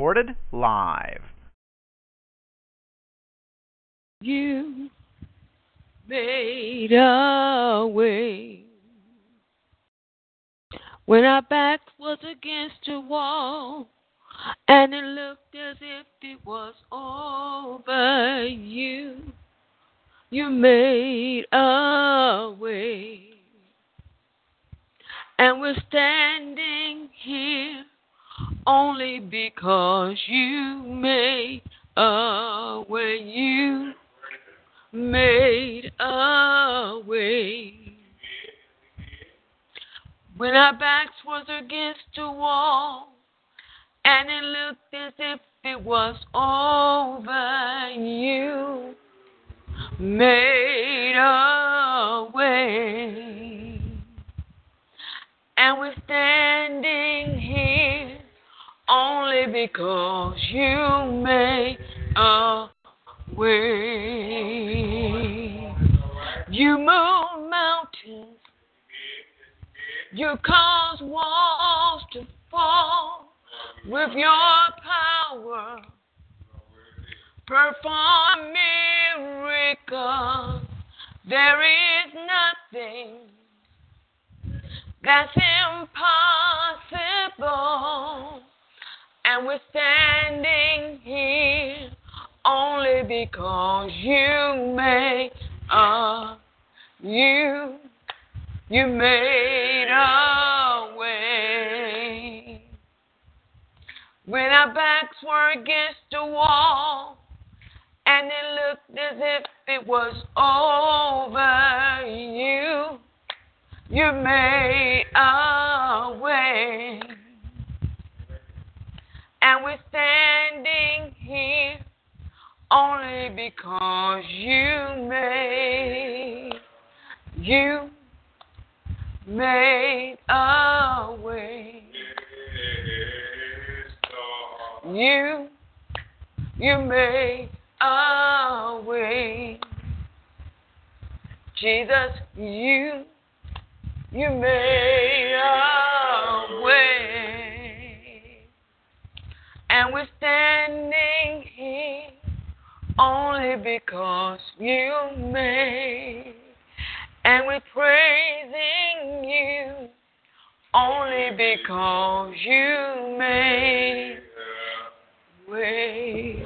Recorded live. You made a way when our back was against a wall and it looked as if it was over you. You made a way. And we're standing here only because you made a way. You made a way. When our backs was against a wall and it looked as if it was over. You made a way, and we're standing here only because you made a way. You move mountains, you cause walls to fall with your power. Perform miracles. There is nothing that's impossible. And we're standing here only because you made a you. You made a way. When our backs were against the wall and it looked as if it was over you you made a way and we're standing here only because you made you made a way you, you made a way. Jesus, you, you made a And we're standing here only because you made. And we're praising you only because you made way.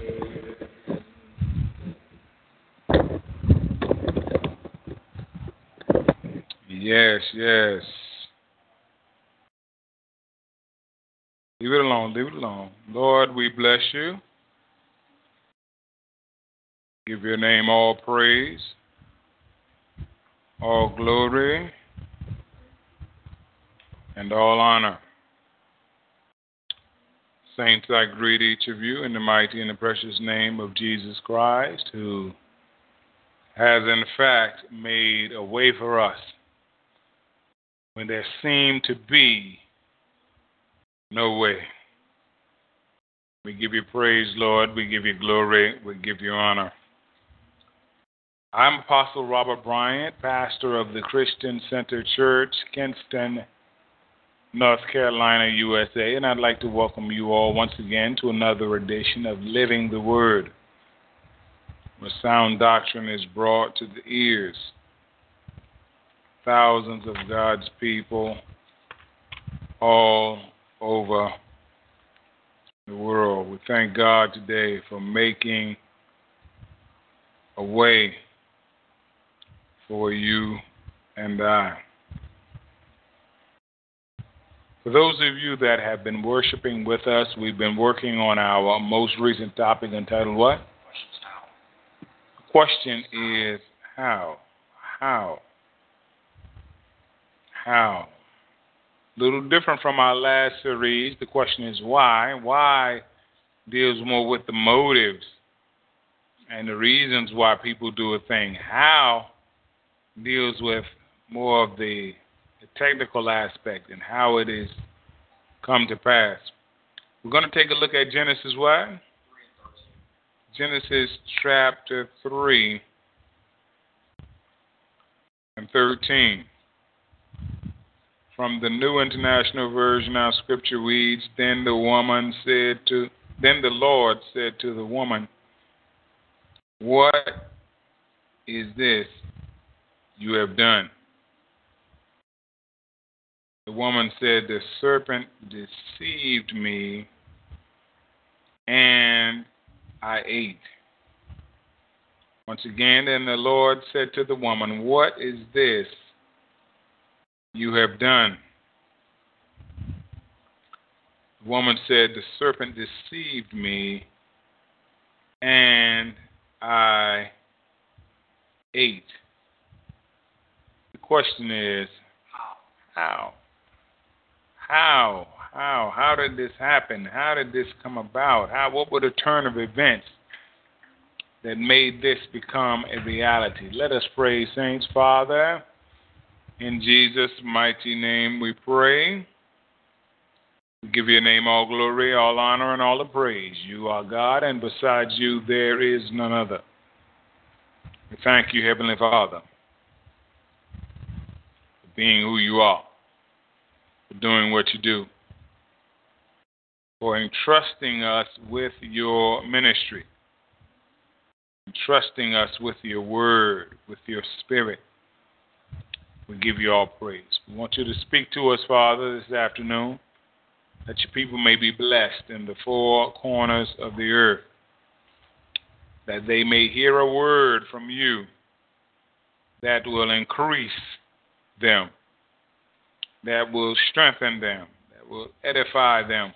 Yes, yes. Leave it alone, leave it alone. Lord, we bless you. Give your name all praise, all glory, and all honor. Saints, I greet each of you in the mighty and the precious name of Jesus Christ, who has in fact made a way for us when there seemed to be no way. We give you praise, Lord. We give you glory. We give you honor. I'm Apostle Robert Bryant, pastor of the Christian Center Church, Kinston, North Carolina, USA, and I'd like to welcome you all once again to another edition of Living the Word, where sound doctrine is brought to the ears. Thousands of God's people all over the world. We thank God today for making a way for you and I. For those of you that have been worshiping with us, we've been working on our most recent topic entitled What? The question is how? How? How? A little different from our last series. The question is why? Why deals more with the motives and the reasons why people do a thing. How deals with more of the, the technical aspect and how it is come to pass. We're going to take a look at Genesis what? Genesis chapter 3 and 13. From the New International Version, our scripture reads, Then the woman said to then the Lord said to the woman, What is this you have done? The woman said, The serpent deceived me, and I ate. Once again, then the Lord said to the woman, What is this you have done? The woman said, The serpent deceived me, and I ate. The question is, how? How? How? How did this happen? How did this come about? How? What were the turn of events that made this become a reality? Let us pray, saints. Father, in Jesus' mighty name we pray. We give your name all glory, all honor, and all the praise. You are God, and besides you there is none other. We thank you, Heavenly Father, for being who you are, for doing what you do for entrusting us with your ministry, entrusting us with your word, with your spirit. We give you all praise. We want you to speak to us, Father, this afternoon, that your people may be blessed in the four corners of the earth, that they may hear a word from you that will increase them, that will strengthen them, that will edify them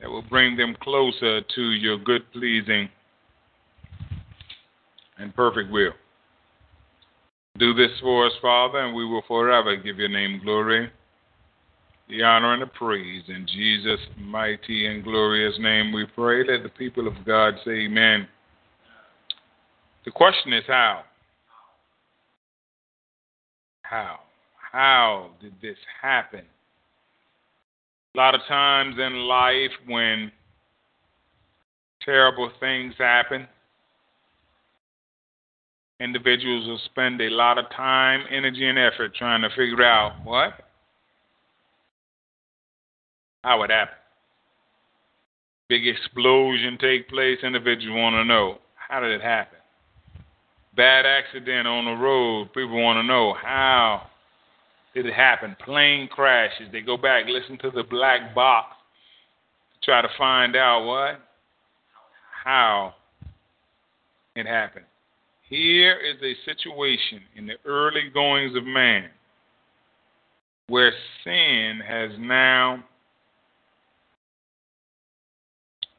that will bring them closer to your good, pleasing, and perfect will. Do this for us, Father, and we will forever give your name glory, the honor, and the praise. In Jesus' mighty and glorious name we pray. Let the people of God say amen. The question is how? How? How did this happen? A lot of times in life, when terrible things happen, individuals will spend a lot of time, energy, and effort trying to figure out what? How it happened. Big explosion take place, individuals want to know how did it happen? Bad accident on the road, people want to know how did it happen? Plane crashes. They go back, listen to the black box try to find out what? How it happened. Here is a situation in the early goings of man where sin has now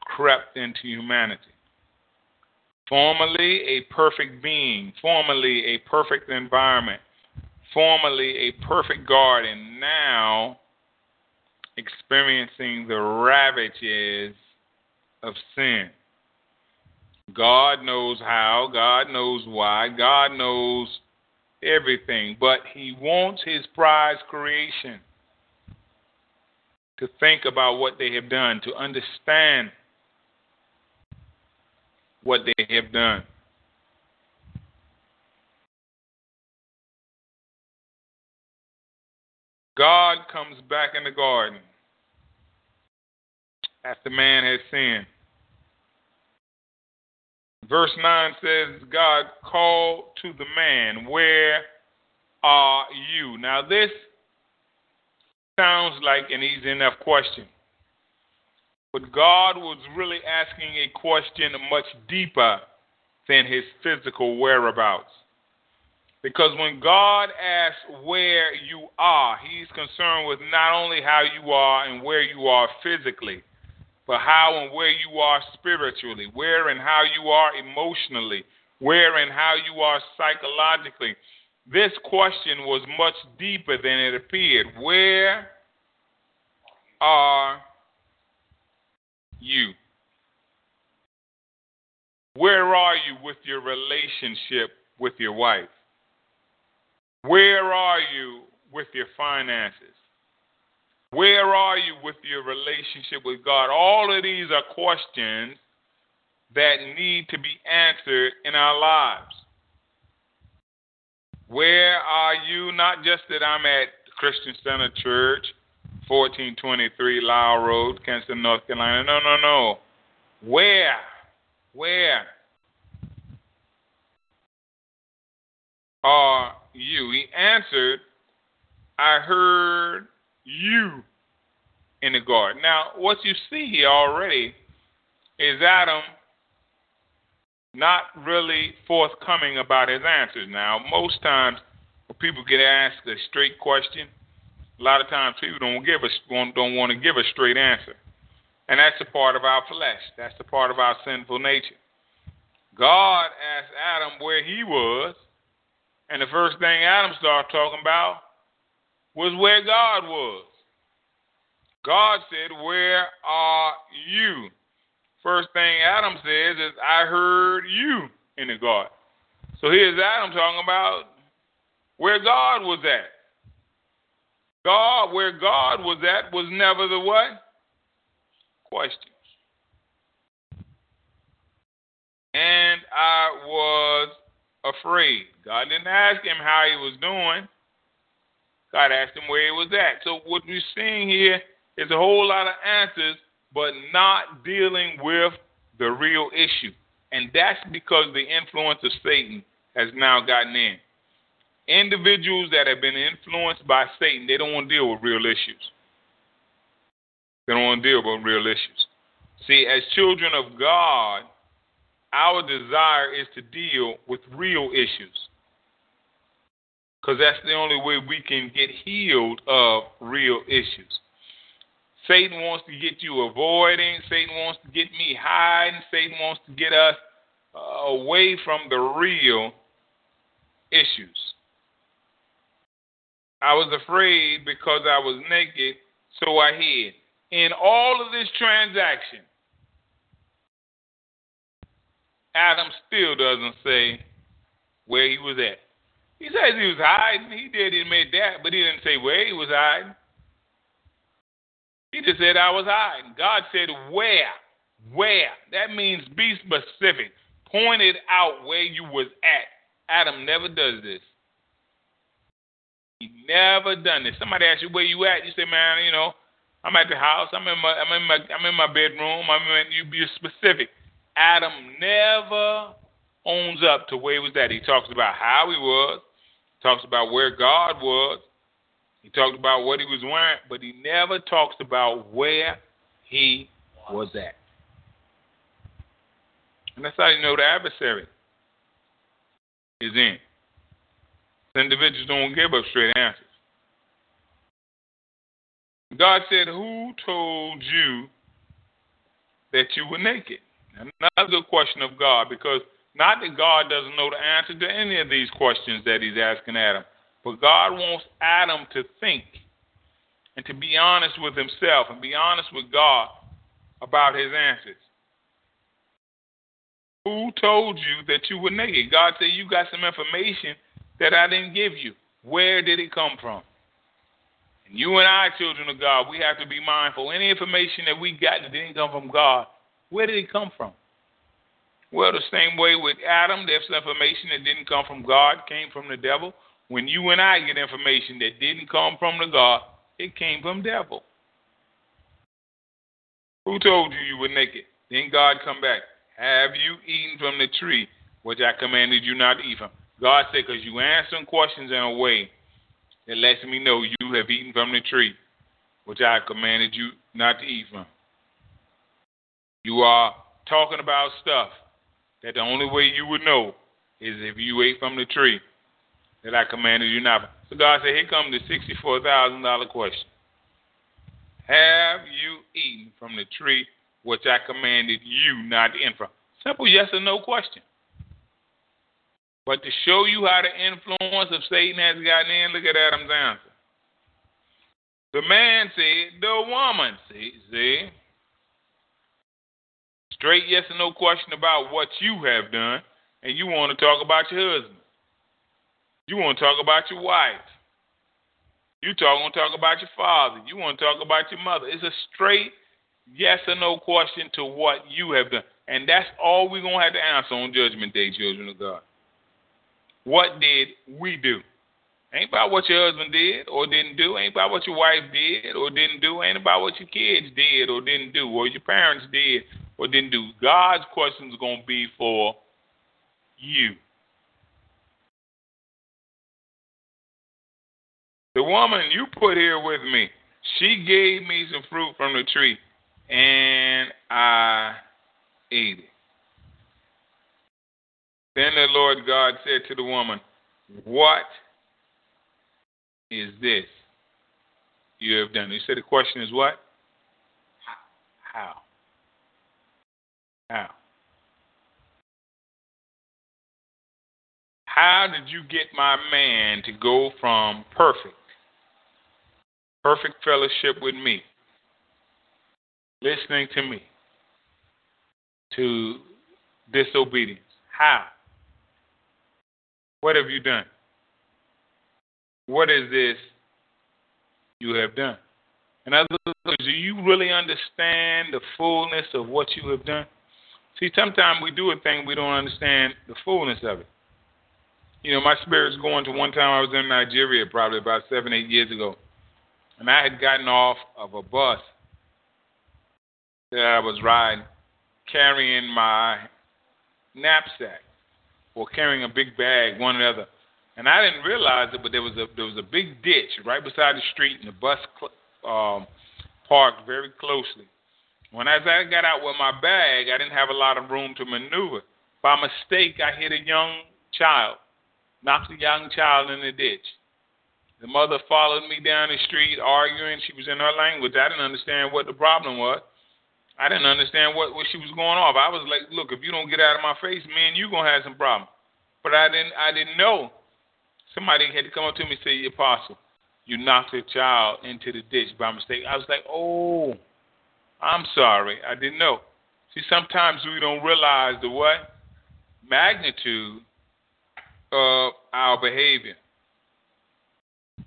crept into humanity. Formerly a perfect being, formerly a perfect environment, formerly a perfect garden, now experiencing the ravages of sin. God knows how, God knows why, God knows everything, but He wants His prize creation to think about what they have done, to understand what they have done. God comes back in the garden after man has sinned. Verse 9 says, God called to the man, Where are you? Now, this sounds like an easy enough question. But God was really asking a question much deeper than his physical whereabouts. Because when God asks where you are, He's concerned with not only how you are and where you are physically, but how and where you are spiritually, where and how you are emotionally, where and how you are psychologically. this question was much deeper than it appeared. Where are you? Where are you with your relationship with your wife? Where are you with your finances? Where are you with your relationship with God? All of these are questions that need to be answered in our lives. Where are you? Not just that I'm at Christian Center Church, 1423 Lyle Road, Kinston, North Carolina. No, no, no. Where? Where are you? He answered, I heard you in the garden. Now, what you see here already is Adam not really forthcoming about his answers. Now, most times when people get asked a straight question, a lot of times people don't give us don't want to give a straight answer, and that's a part of our flesh. That's a part of our sinful nature. God asked Adam where he was, and the first thing Adam started talking about was where God was. God said, Where are you? First thing Adam says is, I heard you in the garden. So here's Adam talking about where God was at. God, where God was at, was never the what? Question. And I was afraid. God didn't ask him how he was doing. God asked him where he was at. So what we're seeing here is a whole lot of answers, but not dealing with the real issue. And that's because the influence of Satan has now gotten in. Individuals that have been influenced by Satan, they don't want to deal with real issues. They don't want to deal with real issues. See, as children of God, our desire is to deal with real issues. Because that's the only way we can get healed of real issues. Satan wants to get you avoiding. Satan wants to get me hiding. Satan wants to get us uh, away from the real issues. I was afraid because I was naked, so I hid. In all of this transaction, Adam still doesn't say where he was at. He says he was hiding. He did admit that, but he didn't say where he was hiding. He just said I was hiding. God said where? Where? That means be specific. Point it out where you was at. Adam never does this. He never done this. Somebody asks you where you at. You say, man, you know, I'm at the house. I'm in my, I'm in my, I'm in my bedroom. I'm in. You be specific. Adam never owns up to where he was at. He talks about how he was. Talks about where God was. He talked about what he was wearing, but he never talks about where he was at. And that's how you know the adversary is in. The Individuals don't give up straight answers. God said, Who told you that you were naked? Another question of God, because not that God doesn't know the answer to any of these questions that he's asking Adam, but God wants Adam to think and to be honest with himself and be honest with God about his answers. Who told you that you were naked? God said, You got some information that I didn't give you. Where did it come from? And you and I, children of God, we have to be mindful. Any information that we got that didn't come from God, where did it come from? Well, the same way with Adam, there's information that didn't come from God, came from the devil. When you and I get information that didn't come from the God, it came from devil. Who told you you were naked? Then God come back. Have you eaten from the tree which I commanded you not to eat from? God said, because you answering questions in a way that lets me know you have eaten from the tree which I commanded you not to eat from. You are talking about stuff that the only way you would know is if you ate from the tree that I commanded you not. So God said, here comes the $64,000 question. Have you eaten from the tree which I commanded you not to eat from? Simple yes or no question. But to show you how the influence of Satan has gotten in, look at Adam's answer. The man said, the woman said, see, straight yes or no question about what you have done, and you want to talk about your husband. You want to talk about your wife. You talk, want to talk about your father. You want to talk about your mother. It's a straight yes or no question to what you have done. And that's all we're going to have to answer on Judgment Day, children of God. What did we do? Ain't about what your husband did or didn't do. Ain't about what your wife did or didn't do. Ain't about what your kids did or didn't do or your parents did or didn't do. God's question is going to be for you. The woman you put here with me, she gave me some fruit from the tree and I ate it. Then the Lord God said to the woman, What is this you have done? He said the question is what? How? How? How did you get my man to go from perfect, perfect fellowship with me, listening to me, to disobedience? How? What have you done? What is this you have done? In other words, do you really understand the fullness of what you have done? See, sometimes we do a thing we don't understand the fullness of it. You know, my spirit's going to one time I was in Nigeria, probably about seven, eight years ago, and I had gotten off of a bus that I was riding, carrying my knapsack or carrying a big bag, one or the other. And I didn't realize it, but there was a there was a big ditch right beside the street, and the bus um, parked very closely. When as I got out with my bag, I didn't have a lot of room to maneuver. By mistake, I hit a young child, knocked a young child in the ditch. The mother followed me down the street arguing. She was in her language. I didn't understand what the problem was. I didn't understand what, what she was going off. I was like, look, if you don't get out of my face, man, you gonna have some problem. But I didn't I didn't know. Somebody had to come up to me and say, Apostle, you knocked a child into the ditch by mistake. I was like, Oh, I'm sorry. I didn't know. See, sometimes we don't realize the what? Magnitude of our behavior.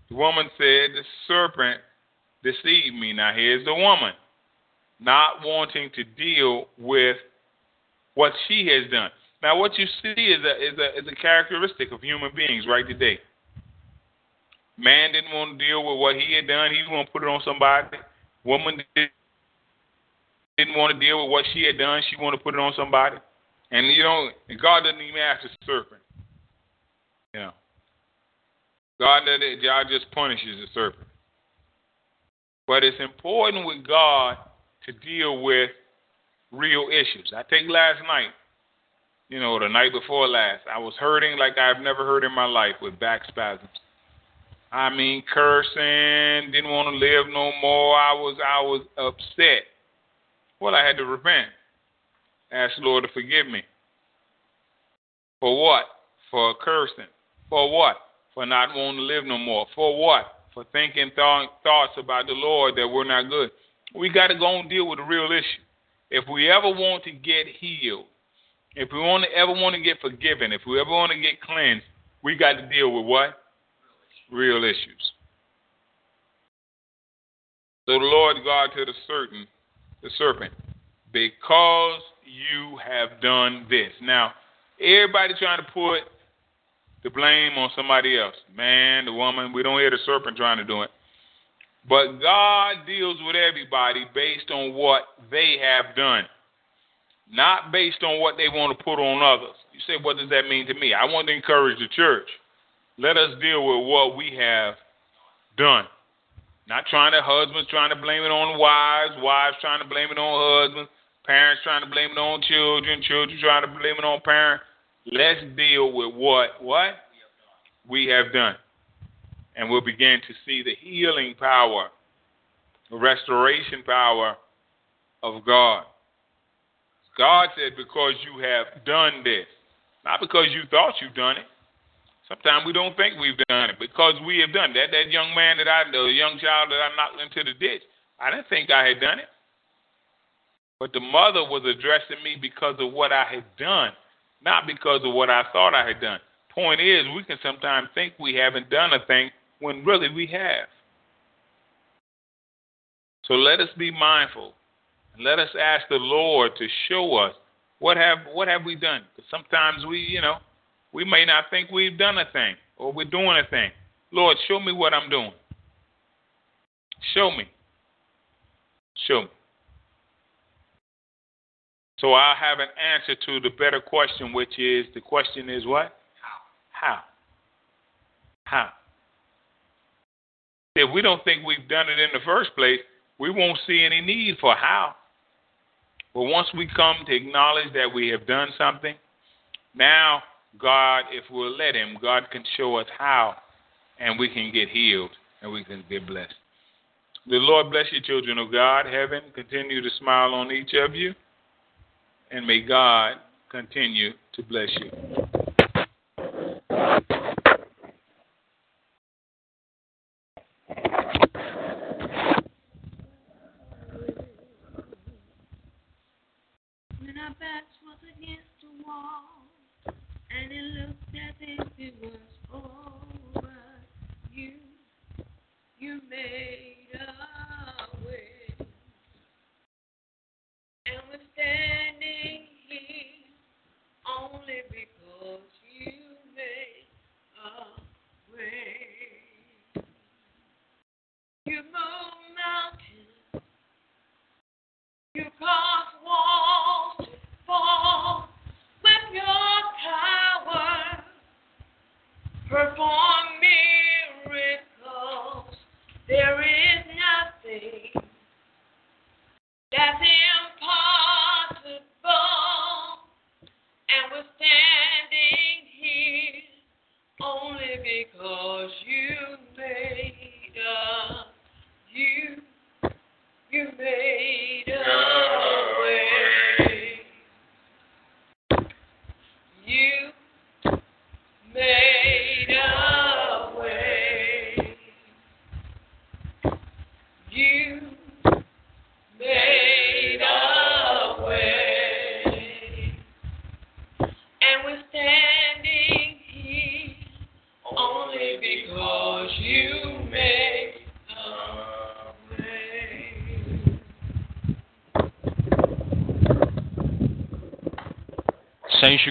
The woman said, The serpent deceived me. Now here's the woman not wanting to deal with what she has done. Now, what you see is a is a is a characteristic of human beings right today. Man didn't want to deal with what he had done; he going to put it on somebody. Woman didn't want to deal with what she had done; she wanted to put it on somebody. And you know, God doesn't even ask the serpent. You know, God. God just punishes the serpent. But it's important with God to deal with real issues. I take last night, you know, the night before last, I was hurting like I've never hurt in my life with back spasms. I mean, cursing, didn't want to live no more. I was, I was upset. Well, I had to repent. Ask the Lord to forgive me. For what? For cursing. For what? For not wanting to live no more. For what? For thinking th- thoughts about the Lord that were not good we got to go and deal with the real issue. If we ever want to get healed, if we want to ever want to get forgiven, if we ever want to get cleansed, we got to deal with what? Real issues. So the Lord God to the certain, the serpent, because you have done this. Now, everybody trying to put the blame on somebody else. Man, the woman, we don't hear the serpent trying to do it. But God deals with everybody based on what they have done, not based on what they want to put on others. You say, what does that mean to me? I want to encourage the church. Let us deal with what we have done. Not trying to, husbands trying to blame it on wives, wives trying to blame it on husbands, parents trying to blame it on children, children trying to blame it on parents. Let's deal with what? What? We have done and we'll begin to see the healing power, the restoration power of God. God said, because you have done this, not because you thought you've done it, Sometimes we don't think we've done it because we have done that. That young man that I, the young child that I knocked into the ditch, I didn't think I had done it. But the mother was addressing me because of what I had done, not because of what I thought I had done. Point is, we can sometimes think we haven't done a thing when really we have. So let us be mindful and let us ask the Lord to show us what have what have we done. Because sometimes we, you know, we may not think we've done a thing or we're doing a thing. Lord, show me what I'm doing. Show me. Show me. So I have an answer to the better question, which is the question is what? How? How? If we don't think we've done it in the first place, we won't see any need for how. But once we come to acknowledge that we have done something, now God, if we'll let Him, God can show us how, and we can get healed and we can get blessed. The Lord bless you, children of God. Heaven continue to smile on each of you, and may God continue to bless you. Saints, you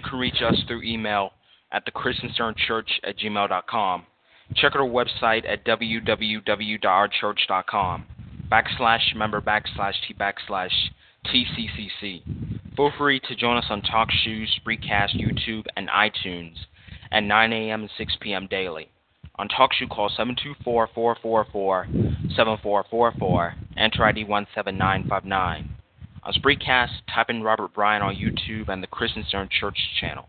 can reach us through email at thechristiancenterchurch at gmail.com. Check our website at www.ourchurch.com backslash member backslash t backslash tccc. Feel free to join us on TalkShoe, Spreecast, YouTube, and iTunes at 9 a.m. and 6 p.m. daily. On TalkShoe, call 724-444-7444, enter ID 17959. On Spreecast, type in Robert Bryant on YouTube and the Christian Center Church channel.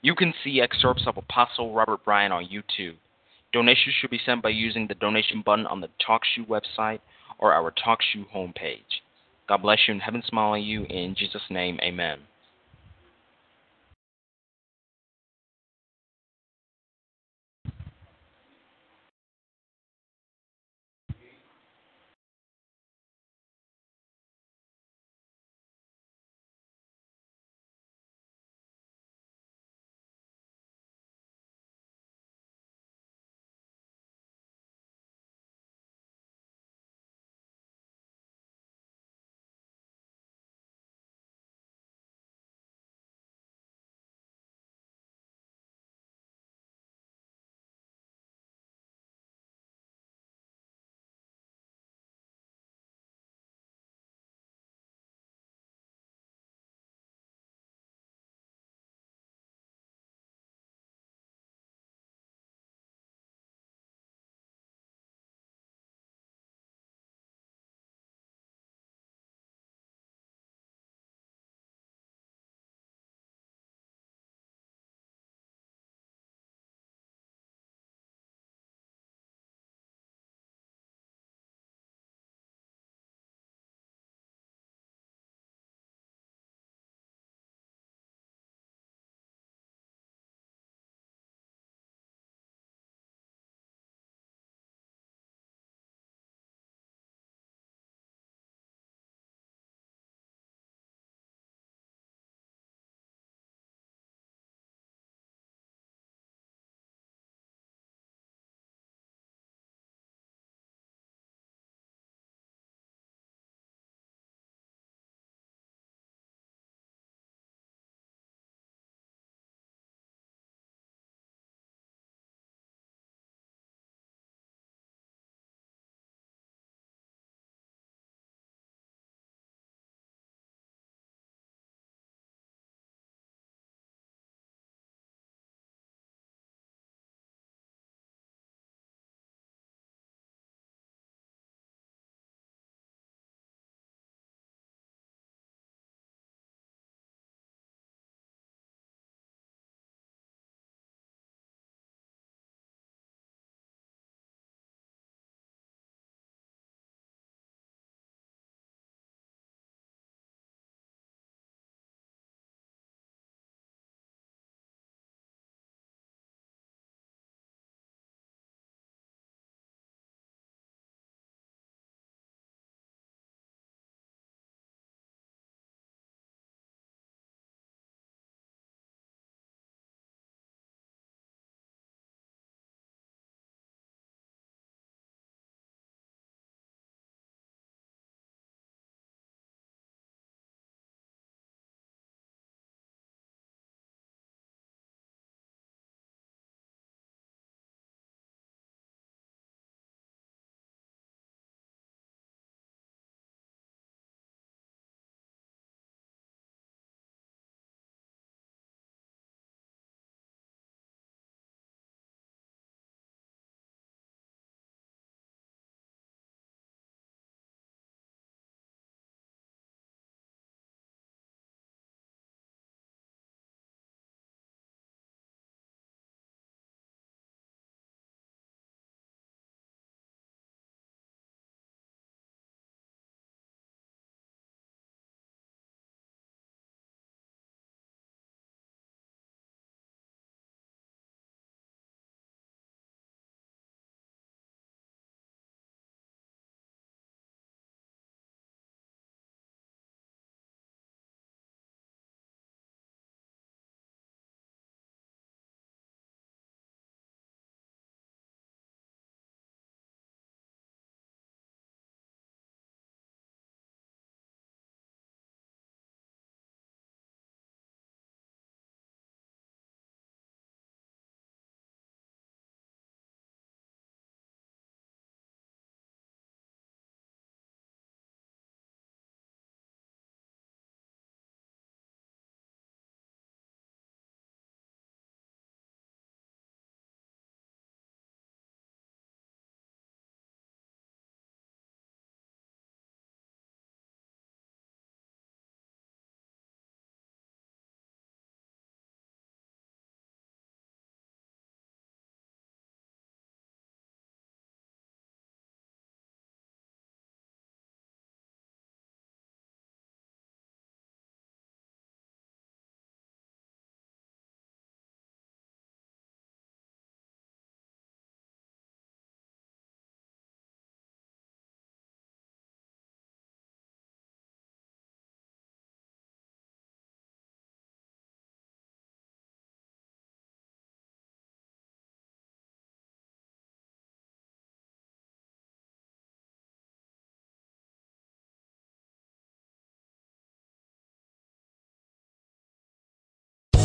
You can see excerpts of Apostle Robert Bryant on YouTube. Donations should be sent by using the donation button on the TalkShoe website or our TalkShoe homepage. God bless you and heaven smile on you. In Jesus' name, amen.